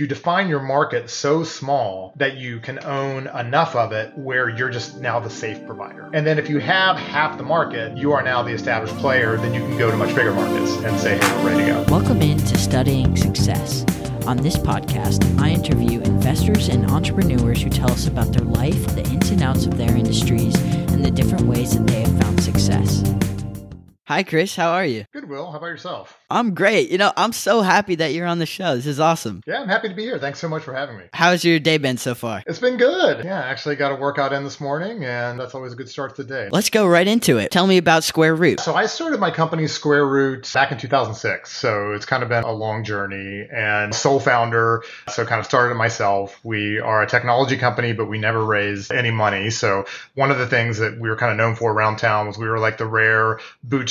you define your market so small that you can own enough of it where you're just now the safe provider. And then if you have half the market, you are now the established player, then you can go to much bigger markets and say, hey, we're ready to go. Welcome into Studying Success. On this podcast, I interview investors and entrepreneurs who tell us about their life, the ins and outs of their industries, and the different ways that they have found success. Hi, Chris. How are you? Good, Will. How about yourself? I'm great. You know, I'm so happy that you're on the show. This is awesome. Yeah, I'm happy to be here. Thanks so much for having me. How's your day been so far? It's been good. Yeah, I actually got a workout in this morning, and that's always a good start to the day. Let's go right into it. Tell me about Square Root. So I started my company Square Root back in 2006. So it's kind of been a long journey and sole founder. So kind of started it myself. We are a technology company, but we never raised any money. So one of the things that we were kind of known for around town was we were like the rare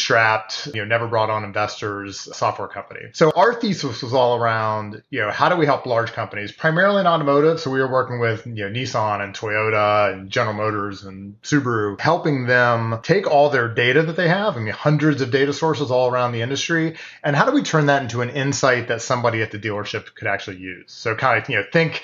bootstrapped, you know, never brought on investors software company. So our thesis was all around, you know, how do we help large companies, primarily in automotive. So we were working with, you know, Nissan and Toyota and General Motors and Subaru, helping them take all their data that they have, I mean, hundreds of data sources all around the industry, and how do we turn that into an insight that somebody at the dealership could actually use? So kind of, you know, think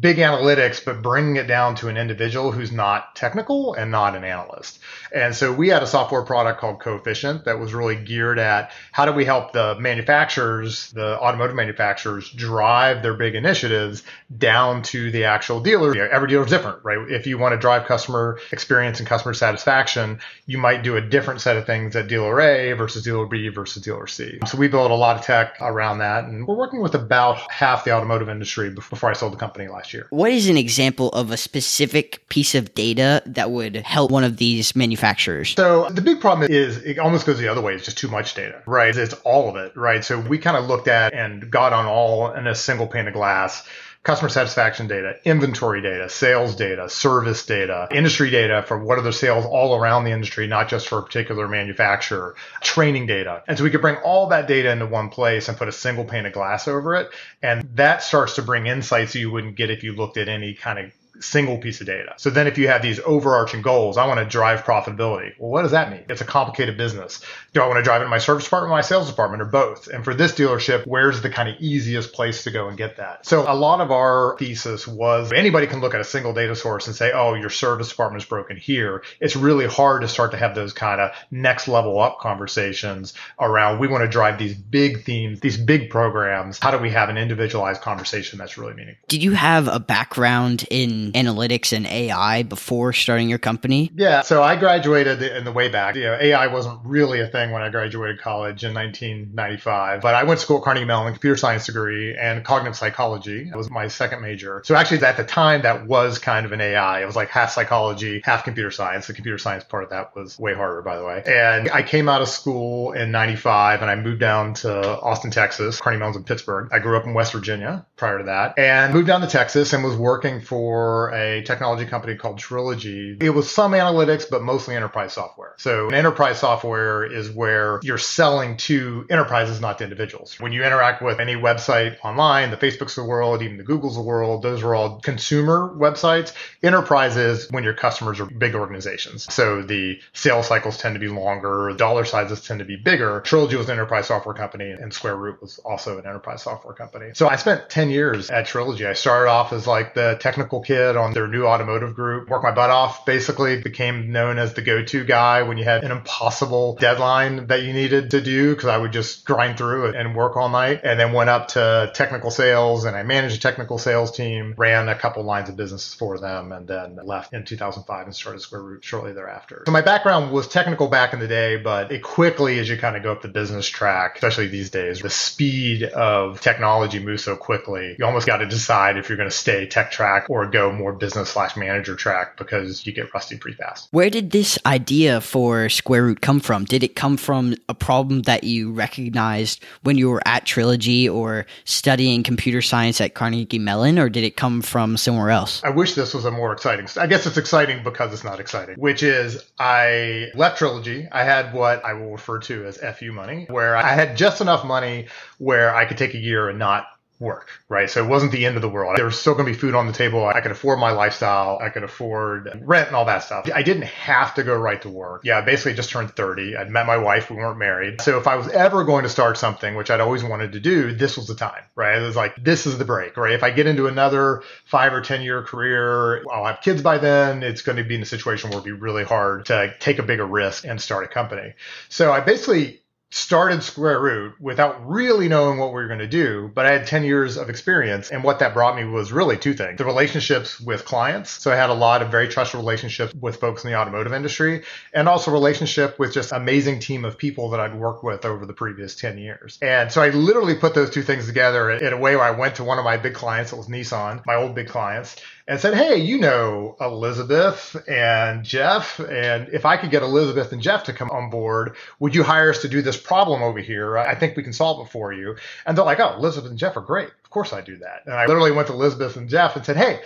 big analytics, but bringing it down to an individual who's not technical and not an analyst. And so we had a software product called Coefficient that was really geared at how do we help the manufacturers, the automotive manufacturers, drive their big initiatives down to the actual dealer. You know, every dealer is different, right? If you want to drive customer experience and customer satisfaction, you might do a different set of things at dealer A versus dealer B versus dealer C. So we built a lot of tech around that, and we're working with about half the automotive industry before I sold the company last year. What is an example of a specific piece of data that would help one of these manufacturers? So the big problem is it almost goes the other way. It's just too much data, right? It's all of it, right? So we kind of looked at and got on all in a single pane of glass customer satisfaction data, inventory data, sales data, service data, industry data for what are the sales all around the industry, not just for a particular manufacturer, training data. And so we could bring all that data into one place and put a single pane of glass over it. And that starts to bring insights you wouldn't get if you looked at any kind of single piece of data. So then if you have these overarching goals, I want to drive profitability. Well, what does that mean? It's a complicated business. Do I want to drive it in my service department, my sales department, or both? And for this dealership, where's the kind of easiest place to go and get that? So a lot of our thesis was anybody can look at a single data source and say, oh, your service department is broken here. It's really hard to start to have those kind of next level up conversations around we want to drive these big themes, these big programs. How do we have an individualized conversation that's really meaningful? Did you have a background in analytics and AI before starting your company? Yeah, so I graduated in the way back. You know, AI wasn't really a thing when I graduated college in 1995, but I went to school at Carnegie Mellon, computer science degree, and cognitive psychology was my second major. So actually, at the time, that was kind of an AI. It was like half psychology, half computer science. The computer science part of that was way harder, by the way. And I came out of school in 95 and I moved down to Austin, Texas. Carnegie Mellon's in Pittsburgh. I grew up in West Virginia prior to that and moved down to Texas and was working for a technology company called Trilogy. It was some analytics, but mostly enterprise software. So enterprise software is where you're selling to enterprises, not to individuals. When you interact with any website online, the Facebooks of the world, even the Googles of the world, those are all consumer websites. Enterprises when your customers are big organizations. So the sales cycles tend to be longer, dollar sizes tend to be bigger. Trilogy was an enterprise software company and Square Root was also an enterprise software company. So I spent 10 years at Trilogy. I started off as like the technical kid on their new automotive group. Worked my butt off, basically became known as the go-to guy when you had an impossible deadline that you needed to do because I would just grind through it and work all night. And then went up to technical sales and I managed a technical sales team, ran a couple lines of business for them, and then left in 2005 and started Square Root shortly thereafter. So my background was technical back in the day, but it quickly, as you kind of go up the business track, especially these days, the speed of technology moves so quickly. You almost got to decide if you're going to stay tech track or go more business slash manager track because you get rusty pretty fast. Where did this idea for Square Root come from? Did it come from a problem that you recognized when you were at Trilogy or studying computer science at Carnegie Mellon, or did it come from somewhere else? I wish this was a more exciting. I guess it's exciting because it's not exciting, which is I left Trilogy. I had what I will refer to as FU money, where I had just enough money where I could take a year and not work, right? So it wasn't the end of the world. There was still going to be food on the table. I could afford my lifestyle. I could afford rent and all that stuff. I didn't have to go right to work. Yeah, I basically just turned 30. I'd met my wife. We weren't married. So if I was ever going to start something, which I'd always wanted to do, this was the time, right? It was like, this is the break, right? If I get into another five or 10 year career, I'll have kids by then. It's going to be in a situation where it'll be really hard to take a bigger risk and start a company. So I basically started Square Root without really knowing what we were going to do, but I had 10 years of experience. And what that brought me was really two things the relationships with clients. So I had a lot of very trusted relationships with folks in the automotive industry and also relationship with just amazing team of people that I'd worked with over the previous 10 years. And so I literally put those two things together in a way where I went to one of my big clients, it was Nissan, my old big clients, and said, Hey, you know Elizabeth and Jeff. And if I could get Elizabeth and Jeff to come on board, would you hire us to do this problem over here? I think we can solve it for you. And they're like, Oh, Elizabeth and Jeff are great. Of course I do that. And I literally went to Elizabeth and Jeff and said, Hey,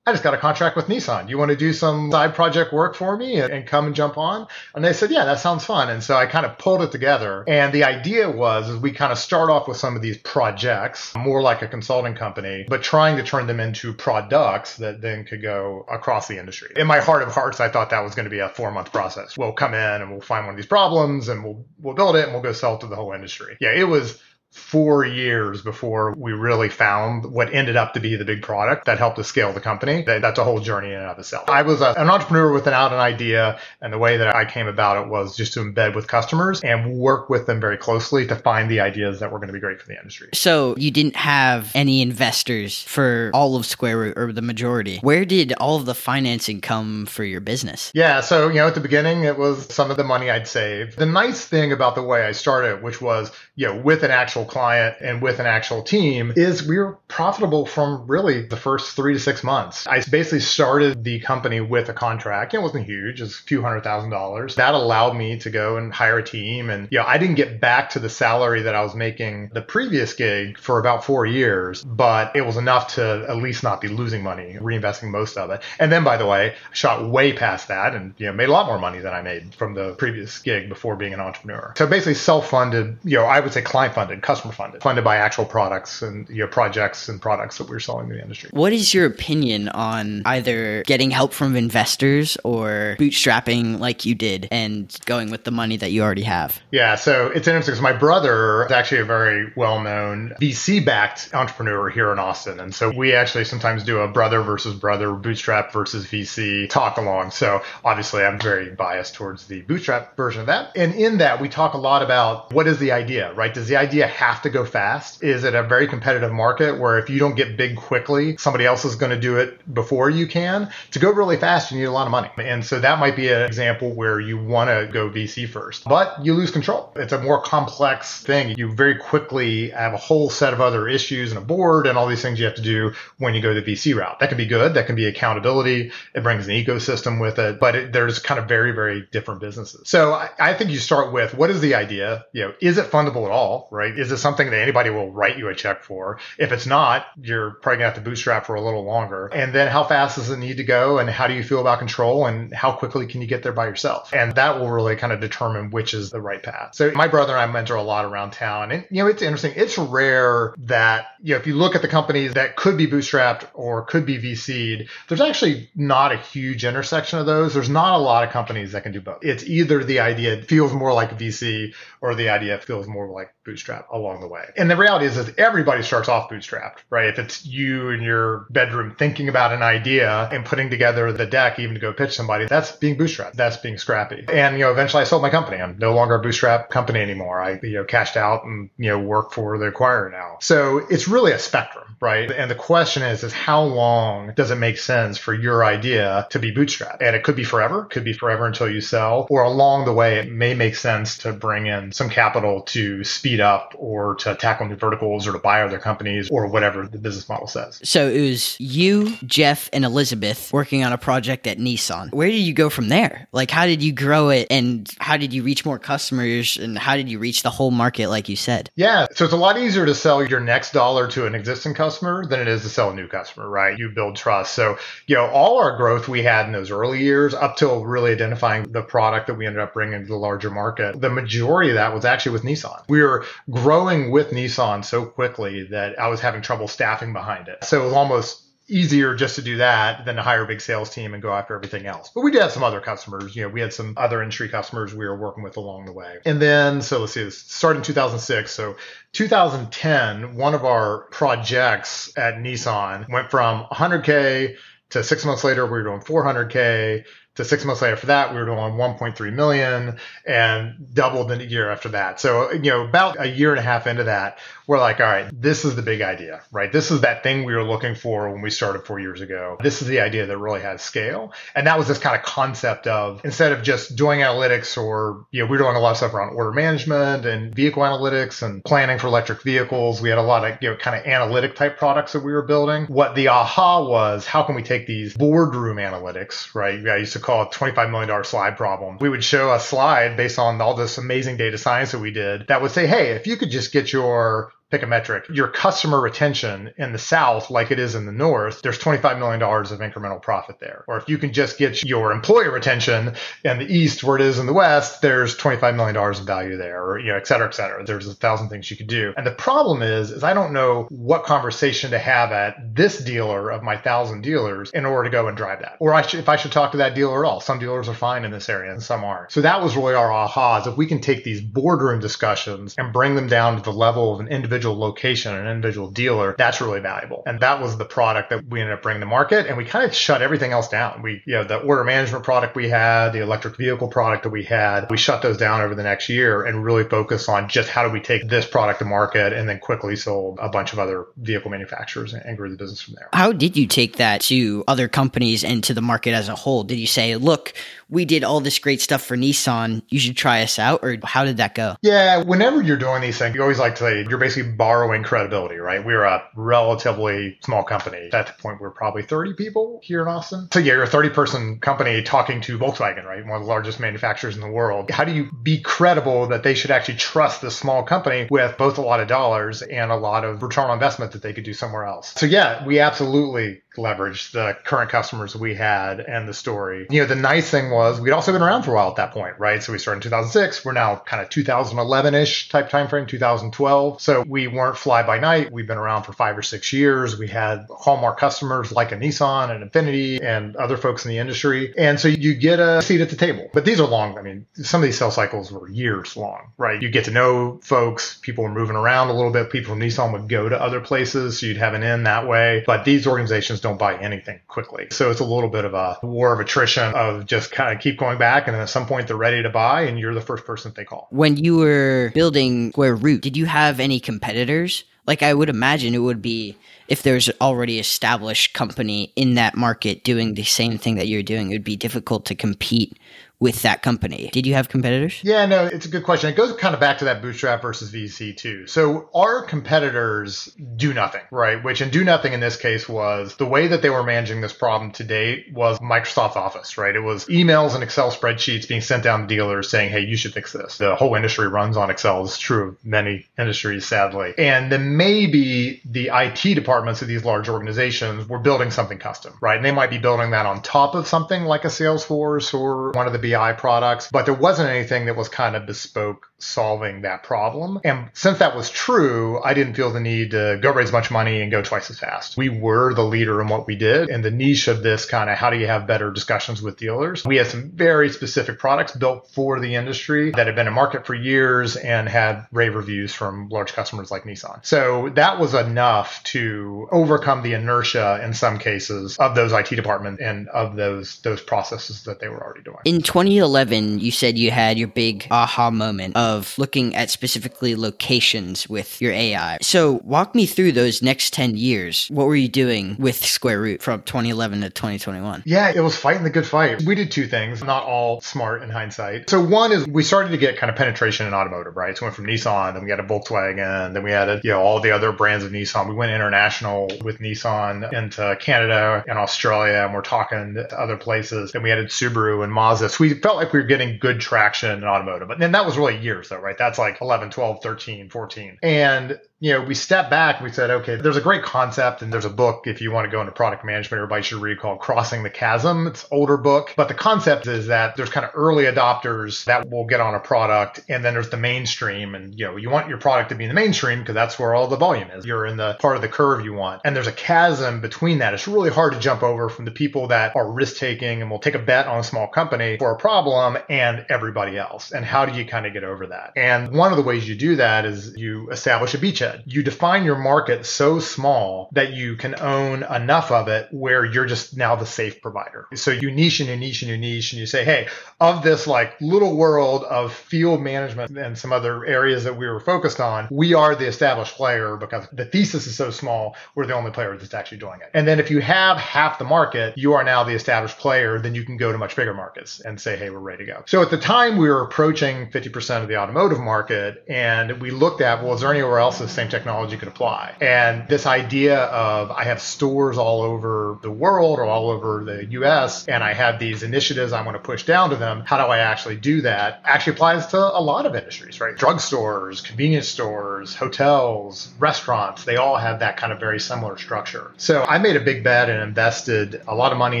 I just got a contract with Nissan. You want to do some side project work for me and, and, come and jump on? And they said, yeah, that sounds fun. And so I kind of pulled it together. And the idea was is we kind of start off with some of these projects, more like a consulting company, but trying to turn them into products that then could go across the industry. In my heart of hearts, I thought that was going to be a four month process. We'll come in and we'll find one of these problems and we'll, we'll build it and we'll go sell it to the whole industry. Yeah, it was four years before we really found what ended up to be the big product that helped us scale the company. That's a whole journey in and of itself. I was a, an entrepreneur without an idea, and the way that I came about it was just to embed with customers and work with them very closely to find the ideas that were going to be great for the industry. So you didn't have any investors for all of Square Root or the majority. Where did all of the financing come for your business? Yeah, so you know at the beginning it was some of the money I'd saved. The nice thing about the way I started, which was you know with an actual client and with an actual team is we were profitable from really the first three to six months. I basically started the company with a contract. It wasn't huge, it was a few hundred thousand dollars. That allowed me to go and hire a team. And, you know, I didn't get back to the salary that I was making the previous gig for about four years, but it was enough to at least not be losing money, reinvesting most of it. And then, by the way, I shot way past that and, you know, made a lot more money than I made from the previous gig before being an entrepreneur. So basically self funded, you know, I would say client funded, customer funded, funded by actual products and your know projects and products that we're selling to the industry. What is your opinion on either getting help from investors or bootstrapping like you did and going with the money that you already have? Yeah, so it's interesting because my brother is actually a very well-known VC-backed entrepreneur here in Austin, and so we actually sometimes do a brother versus brother, bootstrap versus VC talk along. So obviously, I'm very biased towards the bootstrap version of that, and in that we talk a lot about what is the idea, right? Does the idea have to go fast is it a very competitive market where if you don't get big quickly, somebody else is going to do it before you can. To go really fast, you need a lot of money. And so that might be an example where you want to go VC first, but you lose control. It's a more complex thing. You very quickly have a whole set of other issues and a board and all these things you have to do when you go the VC route. That can be good. That can be accountability. It brings an ecosystem with it, but it, there's kind of very, very different businesses. So I, I think you start with what is the idea? You know, is it fundable at all? Right? Is it something that anybody will write you a check for. If it's not, you're probably gonna have to bootstrap for a little longer. And then how fast does it need to go? And how do you feel about control? And how quickly can you get there by yourself? And that will really kind of determine which is the right path. So my brother and I mentor a lot around town. And, you know, it's interesting. It's rare that, you know, if you look at the companies that could be bootstrapped or could be VC'd, there's actually not a huge intersection of those. There's not a lot of companies that can do both. It's either the idea feels more like VC or the idea feels more like bootstrap along the way. And the reality is that everybody starts off bootstrapped, right? If it's you in your bedroom thinking about an idea and putting together the deck even to go pitch somebody, that's being bootstrapped. That's being scrappy. And, you know, eventually I sold my company. I'm no longer a bootstrap company anymore. I, you know, cashed out and, you know, work for the acquirer now. So it's really a spectrum, right? And the question is, is how long does it make sense for your idea to be bootstrapped? And it could be forever, it could be forever until you sell, or along the way, it may make sense to bring in some capital to speed up or to tackle new verticals or to buy other companies or whatever the business model says. So it was you, Jeff, and Elizabeth working on a project at Nissan. Where did you go from there? Like, how did you grow it and how did you reach more customers and how did you reach the whole market, like you said? Yeah. So it's a lot easier to sell your next dollar to an existing customer than it is to sell a new customer, right? You build trust. So, you know, all our growth we had in those early years up till really identifying the product that we ended up bringing to the larger market, the majority of that was actually with Nissan. We were growing with Nissan so quickly that I was having trouble staffing behind it. So it was almost easier just to do that than to hire a big sales team and go after everything else. But we did have some other customers. You know, we had some other industry customers we were working with along the way. And then, so let's see, started in 2006. So 2010, one of our projects at Nissan went from 100K to six months later, we were doing 400K to six months later for that, we were doing 1.3 million and doubled the year after that. So, you know, about a year and a half into that, we're like, all right, this is the big idea, right? This is that thing we were looking for when we started four years ago. This is the idea that really has scale. And that was this kind of concept of instead of just doing analytics or, you know, we we're doing a lot of stuff around order management and vehicle analytics and planning for electric vehicles. We had a lot of, you know, kind of analytic type products that we were building. What the aha was, how can we take these boardroom analytics, right? I used to call it $25 million slide problem. We would show a slide based on all this amazing data science that we did that would say, hey, if you could just get your pick a metric, your customer retention in the South, like it is in the North, there's $25 million of incremental profit there. Or if you can just get your employee retention in the East where it is in the West, there's $25 million in value there, or, you know, et cetera, et cetera. There's a thousand things you could do. And the problem is, is I don't know what conversation to have at this dealer of my thousand dealers in order to go and drive that. Or I should, if I should talk to that dealer at all. Some dealers are fine in this area and some aren't. So that was really our aha is If we can take these boardroom discussions and bring them down to the level of an individual individual location, an individual dealer, that's really valuable. And that was the product that we ended up bringing to market. And we kind of shut everything else down. We, you know, the order management product we had, the electric vehicle product that we had, we shut those down over the next year and really focused on just how do we take this product to market and then quickly sold a bunch of other vehicle manufacturers and grew the business from there. How did you take that to other companies and to the market as a whole? Did you say, look, we did all this great stuff for Nissan. You should try us out. Or how did that go? Yeah. Whenever you're doing these things, you always like to say you're basically borrowing credibility, right? We were a relatively small company. At the point, we are probably 30 people here in Austin. So yeah, you're a 30 person company talking to Volkswagen, right? One of the largest manufacturers in the world. How do you be credible that they should actually trust this small company with both a lot of dollars and a lot of return on investment that they could do somewhere else? So yeah, we absolutely leveraged the current customers we had and the story. You know, the nice thing was we'd also been around for a while at that point, right? So we started in 2006. We're now kind of 2011-ish type timeframe, 2012. So we weren't fly by night. We've been around for five or six years. We had hallmark customers like a Nissan and Infiniti and other folks in the industry. And so you get a seat at the table. But these are long. I mean, some of these sales cycles were years long, right? You get to know folks. People were moving around a little bit. People from Nissan would go to other places. So you'd have an in that way. But these organizations don't buy anything quickly. So it's a little bit of a war of attrition of just kind of keep going back. And then at some point they're ready to buy and you're the first person they call. When you were building Square Root, did you have any competitors? Like I would imagine it would be if there's already established company in that market doing the same thing that you're doing, it would be difficult to compete with that company. Did you have competitors? Yeah, no, it's a good question. It goes kind of back to that bootstrap versus VC too. So our competitors do nothing, right? Which and do nothing in this case was the way that they were managing this problem to date was Microsoft Office, right? It was emails and Excel spreadsheets being sent down to dealers saying, hey, you should fix this. The whole industry runs on Excel. It's true of many industries, sadly. And then maybe the IT departments of these large organizations were building something custom, right? And they might be building that on top of something like a Salesforce or one of the BI products, but there wasn't anything that was kind of bespoke solving that problem. And since that was true, I didn't feel the need to go raise much money and go twice as fast. We were the leader in what we did. And the niche of this kind of how do you have better discussions with dealers? We had some very specific products built for the industry that had been in market for years and had rave reviews from large customers like Nissan. So that was enough to overcome the inertia in some cases of those IT departments and of those those processes that they were already doing. In 2011, you said you had your big aha moment of looking at specifically locations with your AI. So walk me through those next 10 years. What were you doing with Square Root from 2011 to 2021? Yeah, it was fighting the good fight. We did two things, not all smart in hindsight. So one is we started to get kind of penetration in automotive, right? So we went from Nissan, then we had a Volkswagen, then we had you know, all the other brands of Nissan. We went international with Nissan into Canada and Australia, and we're talking to other places. Then we added Subaru and Mazda. So we felt like we were getting good traction in automotive. But then that was really years though, right? That's like 11, 12, 13, 14. And you know, we stepped back we said, okay, there's a great concept and there's a book if you want to go into product management, everybody should read called Crossing the Chasm. It's older book, but the concept is that there's kind of early adopters that will get on a product and then there's the mainstream and you know, you want your product to be in the mainstream because that's where all the volume is. You're in the part of the curve you want. And there's a chasm between that. It's really hard to jump over from the people that are risk taking and will take a bet on a small company for a problem and everybody else. And how do you kind of get over that? And one of the ways you do that is you establish a beachhead. You define your market so small that you can own enough of it where you're just now the safe provider. So you niche and you niche and you niche and you say, hey, of this like little world of field management and some other areas that we were focused on, we are the established player because the thesis is so small, we're the only player that's actually doing it. And then if you have half the market, you are now the established player, then you can go to much bigger markets and say, hey, we're ready to go. So at the time we were approaching 50% of the automotive market and we looked at, well, is there anywhere else the same technology could apply? And this idea of I have stores all over the world or all over the US and I have these initiatives I want to push down to them. How do I actually do that? Actually applies to a lot of industries, right? Drugstores, convenience stores, hotels, restaurants, they all have that kind of very similar structure. So I made a big bet and invested a lot of money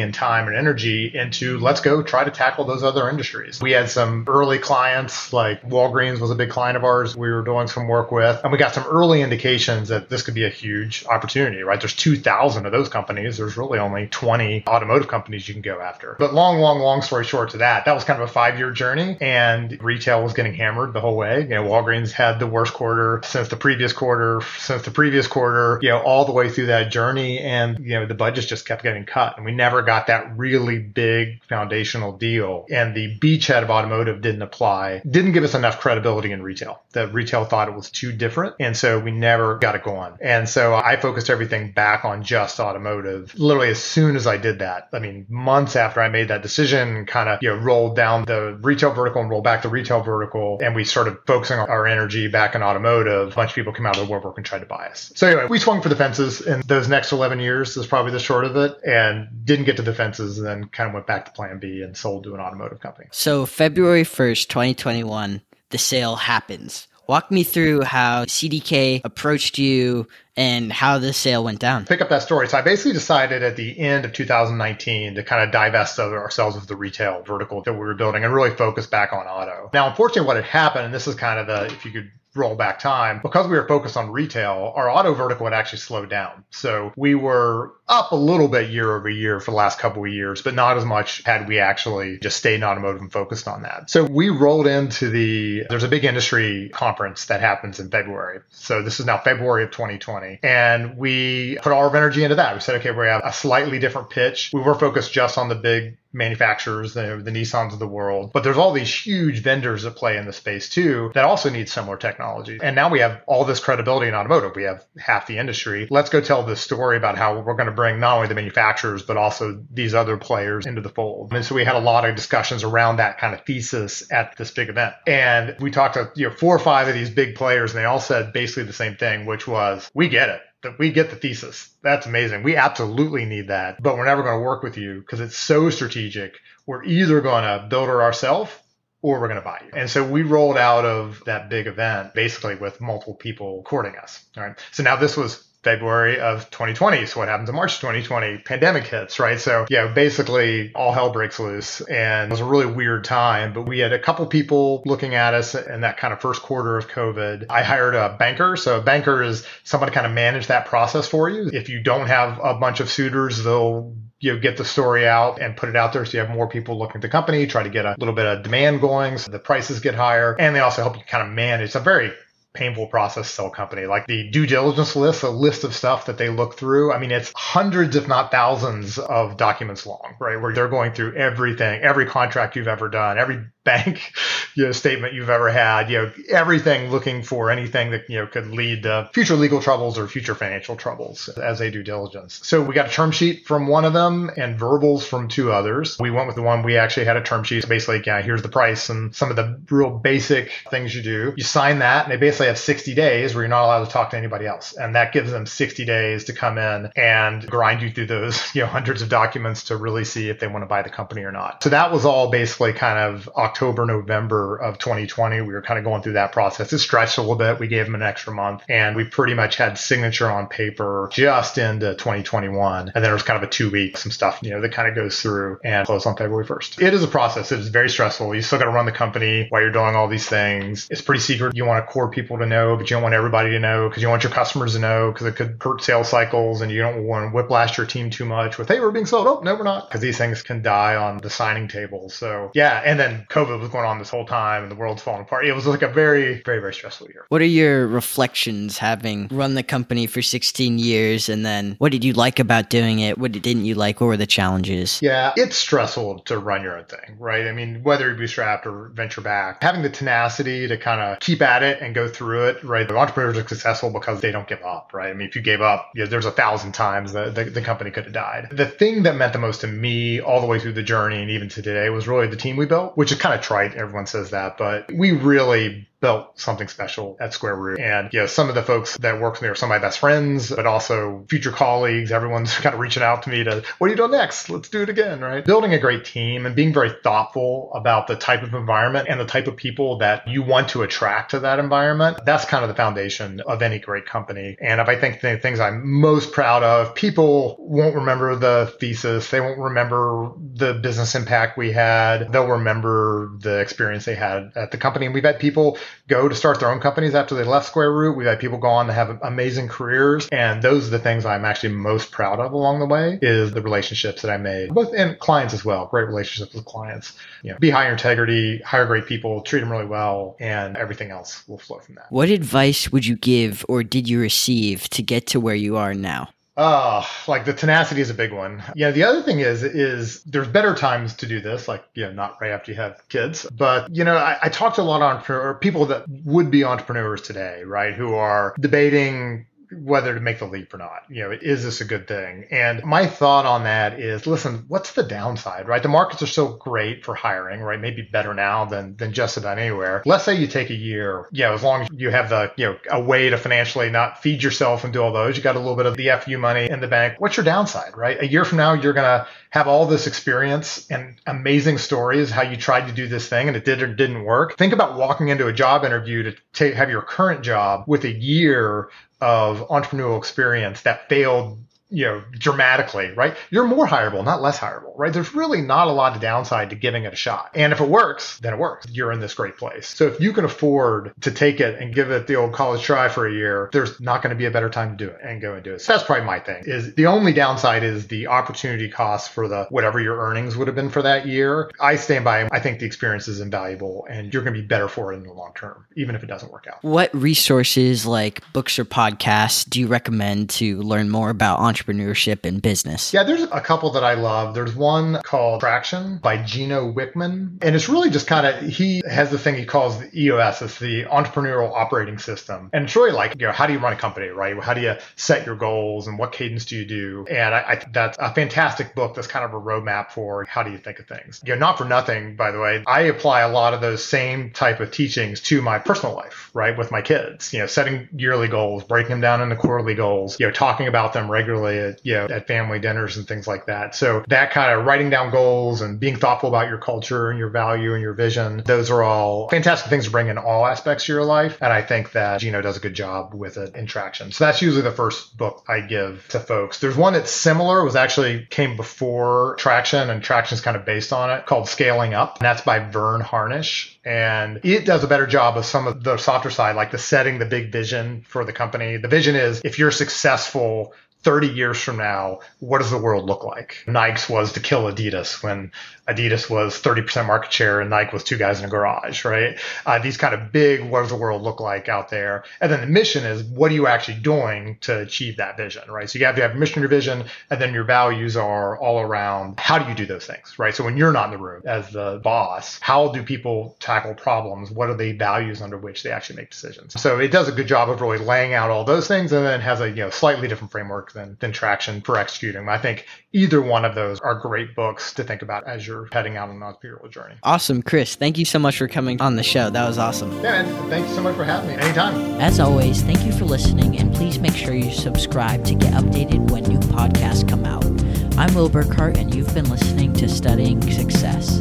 and time and energy into let's go try to tackle those other industries. We had some early clients like Walgreens was a big client of ours we were doing some work with and we got some early indications that this could be a huge opportunity, right? There's 2,000 of those companies. There's really only 20 automotive companies you can go after. But long, long, long story short to that, that was kind of a five year journey and retail was getting hammered the whole way. You know, Walgreens had the worst quarter since the previous quarter, since the previous quarter, you know, all the way through that journey. And, you know, the budgets just kept getting cut and we never got that really big foundational deal. And the beachhead of automotive didn't apply, didn't give us enough credibility in retail. The retail thought it was too different. And so we never got it going. And so I focused everything back on just automotive. Literally as soon as I did that, I mean, months after I made that decision, kind of, you know, rolled down the retail vertical and rolled back the retail vertical. And we started focusing our energy back in automotive. A bunch of people came out of the woodwork and tried to buy us. So anyway, we swung for the fences in those next 11 years is probably the short of it and didn't get to the fences and then kind of went back to plan B and sold to an automotive company. So February 1st, 2021, the sale happens. Walk me through how CDK approached you and how the sale went down. Pick up that story. So I basically decided at the end of 2019 to kind of divest of ourselves of the retail vertical that we were building and really focus back on auto. Now, unfortunately, what had happened, and this is kind of the, if you could roll back time, because we were focused on retail, our auto vertical had actually slowed down. So we were up a little bit year over year for the last couple of years, but not as much had we actually just stayed in automotive and focused on that. So we rolled into the, there's a big industry conference that happens in February. So this is now February of 2020. And we put all of our energy into that. We said, okay, we have a slightly different pitch. We were focused just on the big manufacturers, the, the Nissans of the world. But there's all these huge vendors that play in the space too that also need similar technology. And now we have all this credibility in automotive. We have half the industry. Let's go tell this story about how we're going to bring not only the manufacturers, but also these other players into the fold. And so we had a lot of discussions around that kind of thesis at this big event. And we talked to you know four or five of these big players, and they all said basically the same thing, which was, we get it that we get the thesis. That's amazing. We absolutely need that, but we're never going to work with you because it's so strategic. We're either going to build it ourselves or we're going to buy you. And so we rolled out of that big event basically with multiple people courting us. All right. So now this was February of 2020. So what happens in March 2020? Pandemic hits, right? So yeah, basically all hell breaks loose and it was a really weird time, but we had a couple people looking at us in that kind of first quarter of COVID. I hired a banker. So a banker is someone to kind of manage that process for you. If you don't have a bunch of suitors, they'll you know, get the story out and put it out there so you have more people looking at the company, try to get a little bit of demand going so the prices get higher. And they also help you kind of manage. A very painful process sell company. Like the due diligence list, a list of stuff that they look through. I mean, it's hundreds, if not thousands of documents long, right? Where they're going through everything, every contract you've ever done, every bank you know, statement you've ever had, you know, everything looking for anything that, you know, could lead to future legal troubles or future financial troubles as they do diligence. So we got a term sheet from one of them and verbals from two others. We went with the one we actually had a term sheet. Basically, yeah, here's the price and some of the real basic things you do. You sign that and they basically have 60 days where you're not allowed to talk to anybody else. And that gives them 60 days to come in and grind you through those, you know, hundreds of documents to really see if they want to buy the company or not. So that was all basically kind of October, November of 2020. We were kind of going through that process. It stretched a little bit. We gave them an extra month and we pretty much had signature on paper just into 2021. And then it was kind of a two week, some stuff, you know, that kind of goes through and close on February 1st. It is a process. It is very stressful. You still got to run the company while you're doing all these things. It's pretty secret. You want a core people to know, but you don't want everybody to know because you want your customers to know because it could hurt sales cycles and you don't want to whiplash your team too much with, hey, we're being sold. Oh, no, we're not. Because these things can die on the signing table. So yeah. And then COVID was going on this whole time and the world's falling apart. It was like a very, very, very stressful year. What are your reflections having run the company for 16 years? And then what did you like about doing it? What didn't you like? What were the challenges? Yeah, it's stressful to run your own thing, right? I mean, whether you're bootstrapped or venture back, having the tenacity to kind of keep at it and go through it, right? The entrepreneurs are successful because they don't give up, right? I mean, if you gave up, you know, there's a thousand times that the, the company could have died. The thing that meant the most to me all the way through the journey and even to today was really the team we built, which is kind of trite. Everyone says that, but we really built something special at Square Root. And, you know, some of the folks that work me are some of my best friends, but also future colleagues. Everyone's kind of reaching out to me to, what are you doing next? Let's do it again, right? Building a great team and being very thoughtful about the type of environment and the type of people that you want to attract to that environment. That's kind of the foundation of any great company. And if I think the things I'm most proud of, people won't remember the thesis. They won't remember the business impact we had. They'll remember the experience they had at the company. And we've had people go to start their own companies after they left Square Root. We've had people go on to have amazing careers. And those are the things I'm actually most proud of along the way is the relationships that I made, both in clients as well, great relationships with clients. You know, be higher integrity, hire great people, treat them really well, and everything else will flow from that. What advice would you give or did you receive to get to where you are now? Oh, like the tenacity is a big one. Yeah. The other thing is, is there's better times to do this, like, you know, not right after you have kids. But, you know, I, I talk to a lot of entrepreneurs, people that would be entrepreneurs today, right? Who are debating whether to make the leap or not. You know, is this a good thing? And my thought on that is, listen, what's the downside, right? The markets are so great for hiring, right? Maybe better now than than just about anywhere. Let's say you take a year, you know, as long as you have the, you know, a way to financially not feed yourself and do all those, you got a little bit of the FU money in the bank. What's your downside, right? A year from now, you're gonna have all this experience and amazing stories how you tried to do this thing and it did or didn't work. Think about walking into a job interview to take, have your current job with a year of entrepreneurial experience that failed you know, dramatically, right? You're more hireable, not less hireable, right? There's really not a lot of downside to giving it a shot. And if it works, then it works. You're in this great place. So if you can afford to take it and give it the old college try for a year, there's not going to be a better time to do it and go and do it. So that's probably my thing is the only downside is the opportunity cost for the whatever your earnings would have been for that year. I stand by, I think the experience is invaluable and you're going to be better for it in the long term, even if it doesn't work out. What resources like books or podcasts do you recommend to learn more about entrepreneurship? Entrepreneurship and business? Yeah, there's a couple that I love. There's one called Traction by Gino Wickman. And it's really just kind of, he has the thing he calls the EOS, it's the entrepreneurial operating system. And it's really like, you know, how do you run a company, right? How do you set your goals and what cadence do you do? And I, I that's a fantastic book that's kind of a roadmap for how do you think of things. You know, not for nothing, by the way, I apply a lot of those same type of teachings to my personal life, right? With my kids, you know, setting yearly goals, breaking them down into quarterly goals, you know, talking about them regularly at, you know, at family dinners and things like that. So that kind of writing down goals and being thoughtful about your culture and your value and your vision, those are all fantastic things to bring in all aspects of your life. And I think that Gino does a good job with it in Traction. So that's usually the first book I give to folks. There's one that's similar, it was actually came before Traction and Traction is kind of based on it called Scaling Up. And that's by Verne Harnish. And it does a better job of some of the softer side, like the setting the big vision for the company. The vision is if you're successful 30 years from now, what does the world look like? Nike's was to kill Adidas when Adidas was 30% market share and Nike was two guys in a garage, right? Uh, these kind of big, what does the world look like out there? And then the mission is what are you actually doing to achieve that vision, right? So you have to have a mission, your vision, and then your values are all around how do you do those things, right? So when you're not in the room as the boss, how do people tackle problems? What are the values under which they actually make decisions? So it does a good job of really laying out all those things and then has a you know slightly different framework than, than traction for executing. I think either one of those are great books to think about as you're heading out on an entrepreneurial journey. Awesome, Chris. Thank you so much for coming on the show. That was awesome. Yeah, and thanks so much for having me. Anytime. As always, thank you for listening, and please make sure you subscribe to get updated when new podcasts come out. I'm Will Burkhart, and you've been listening to Studying Success.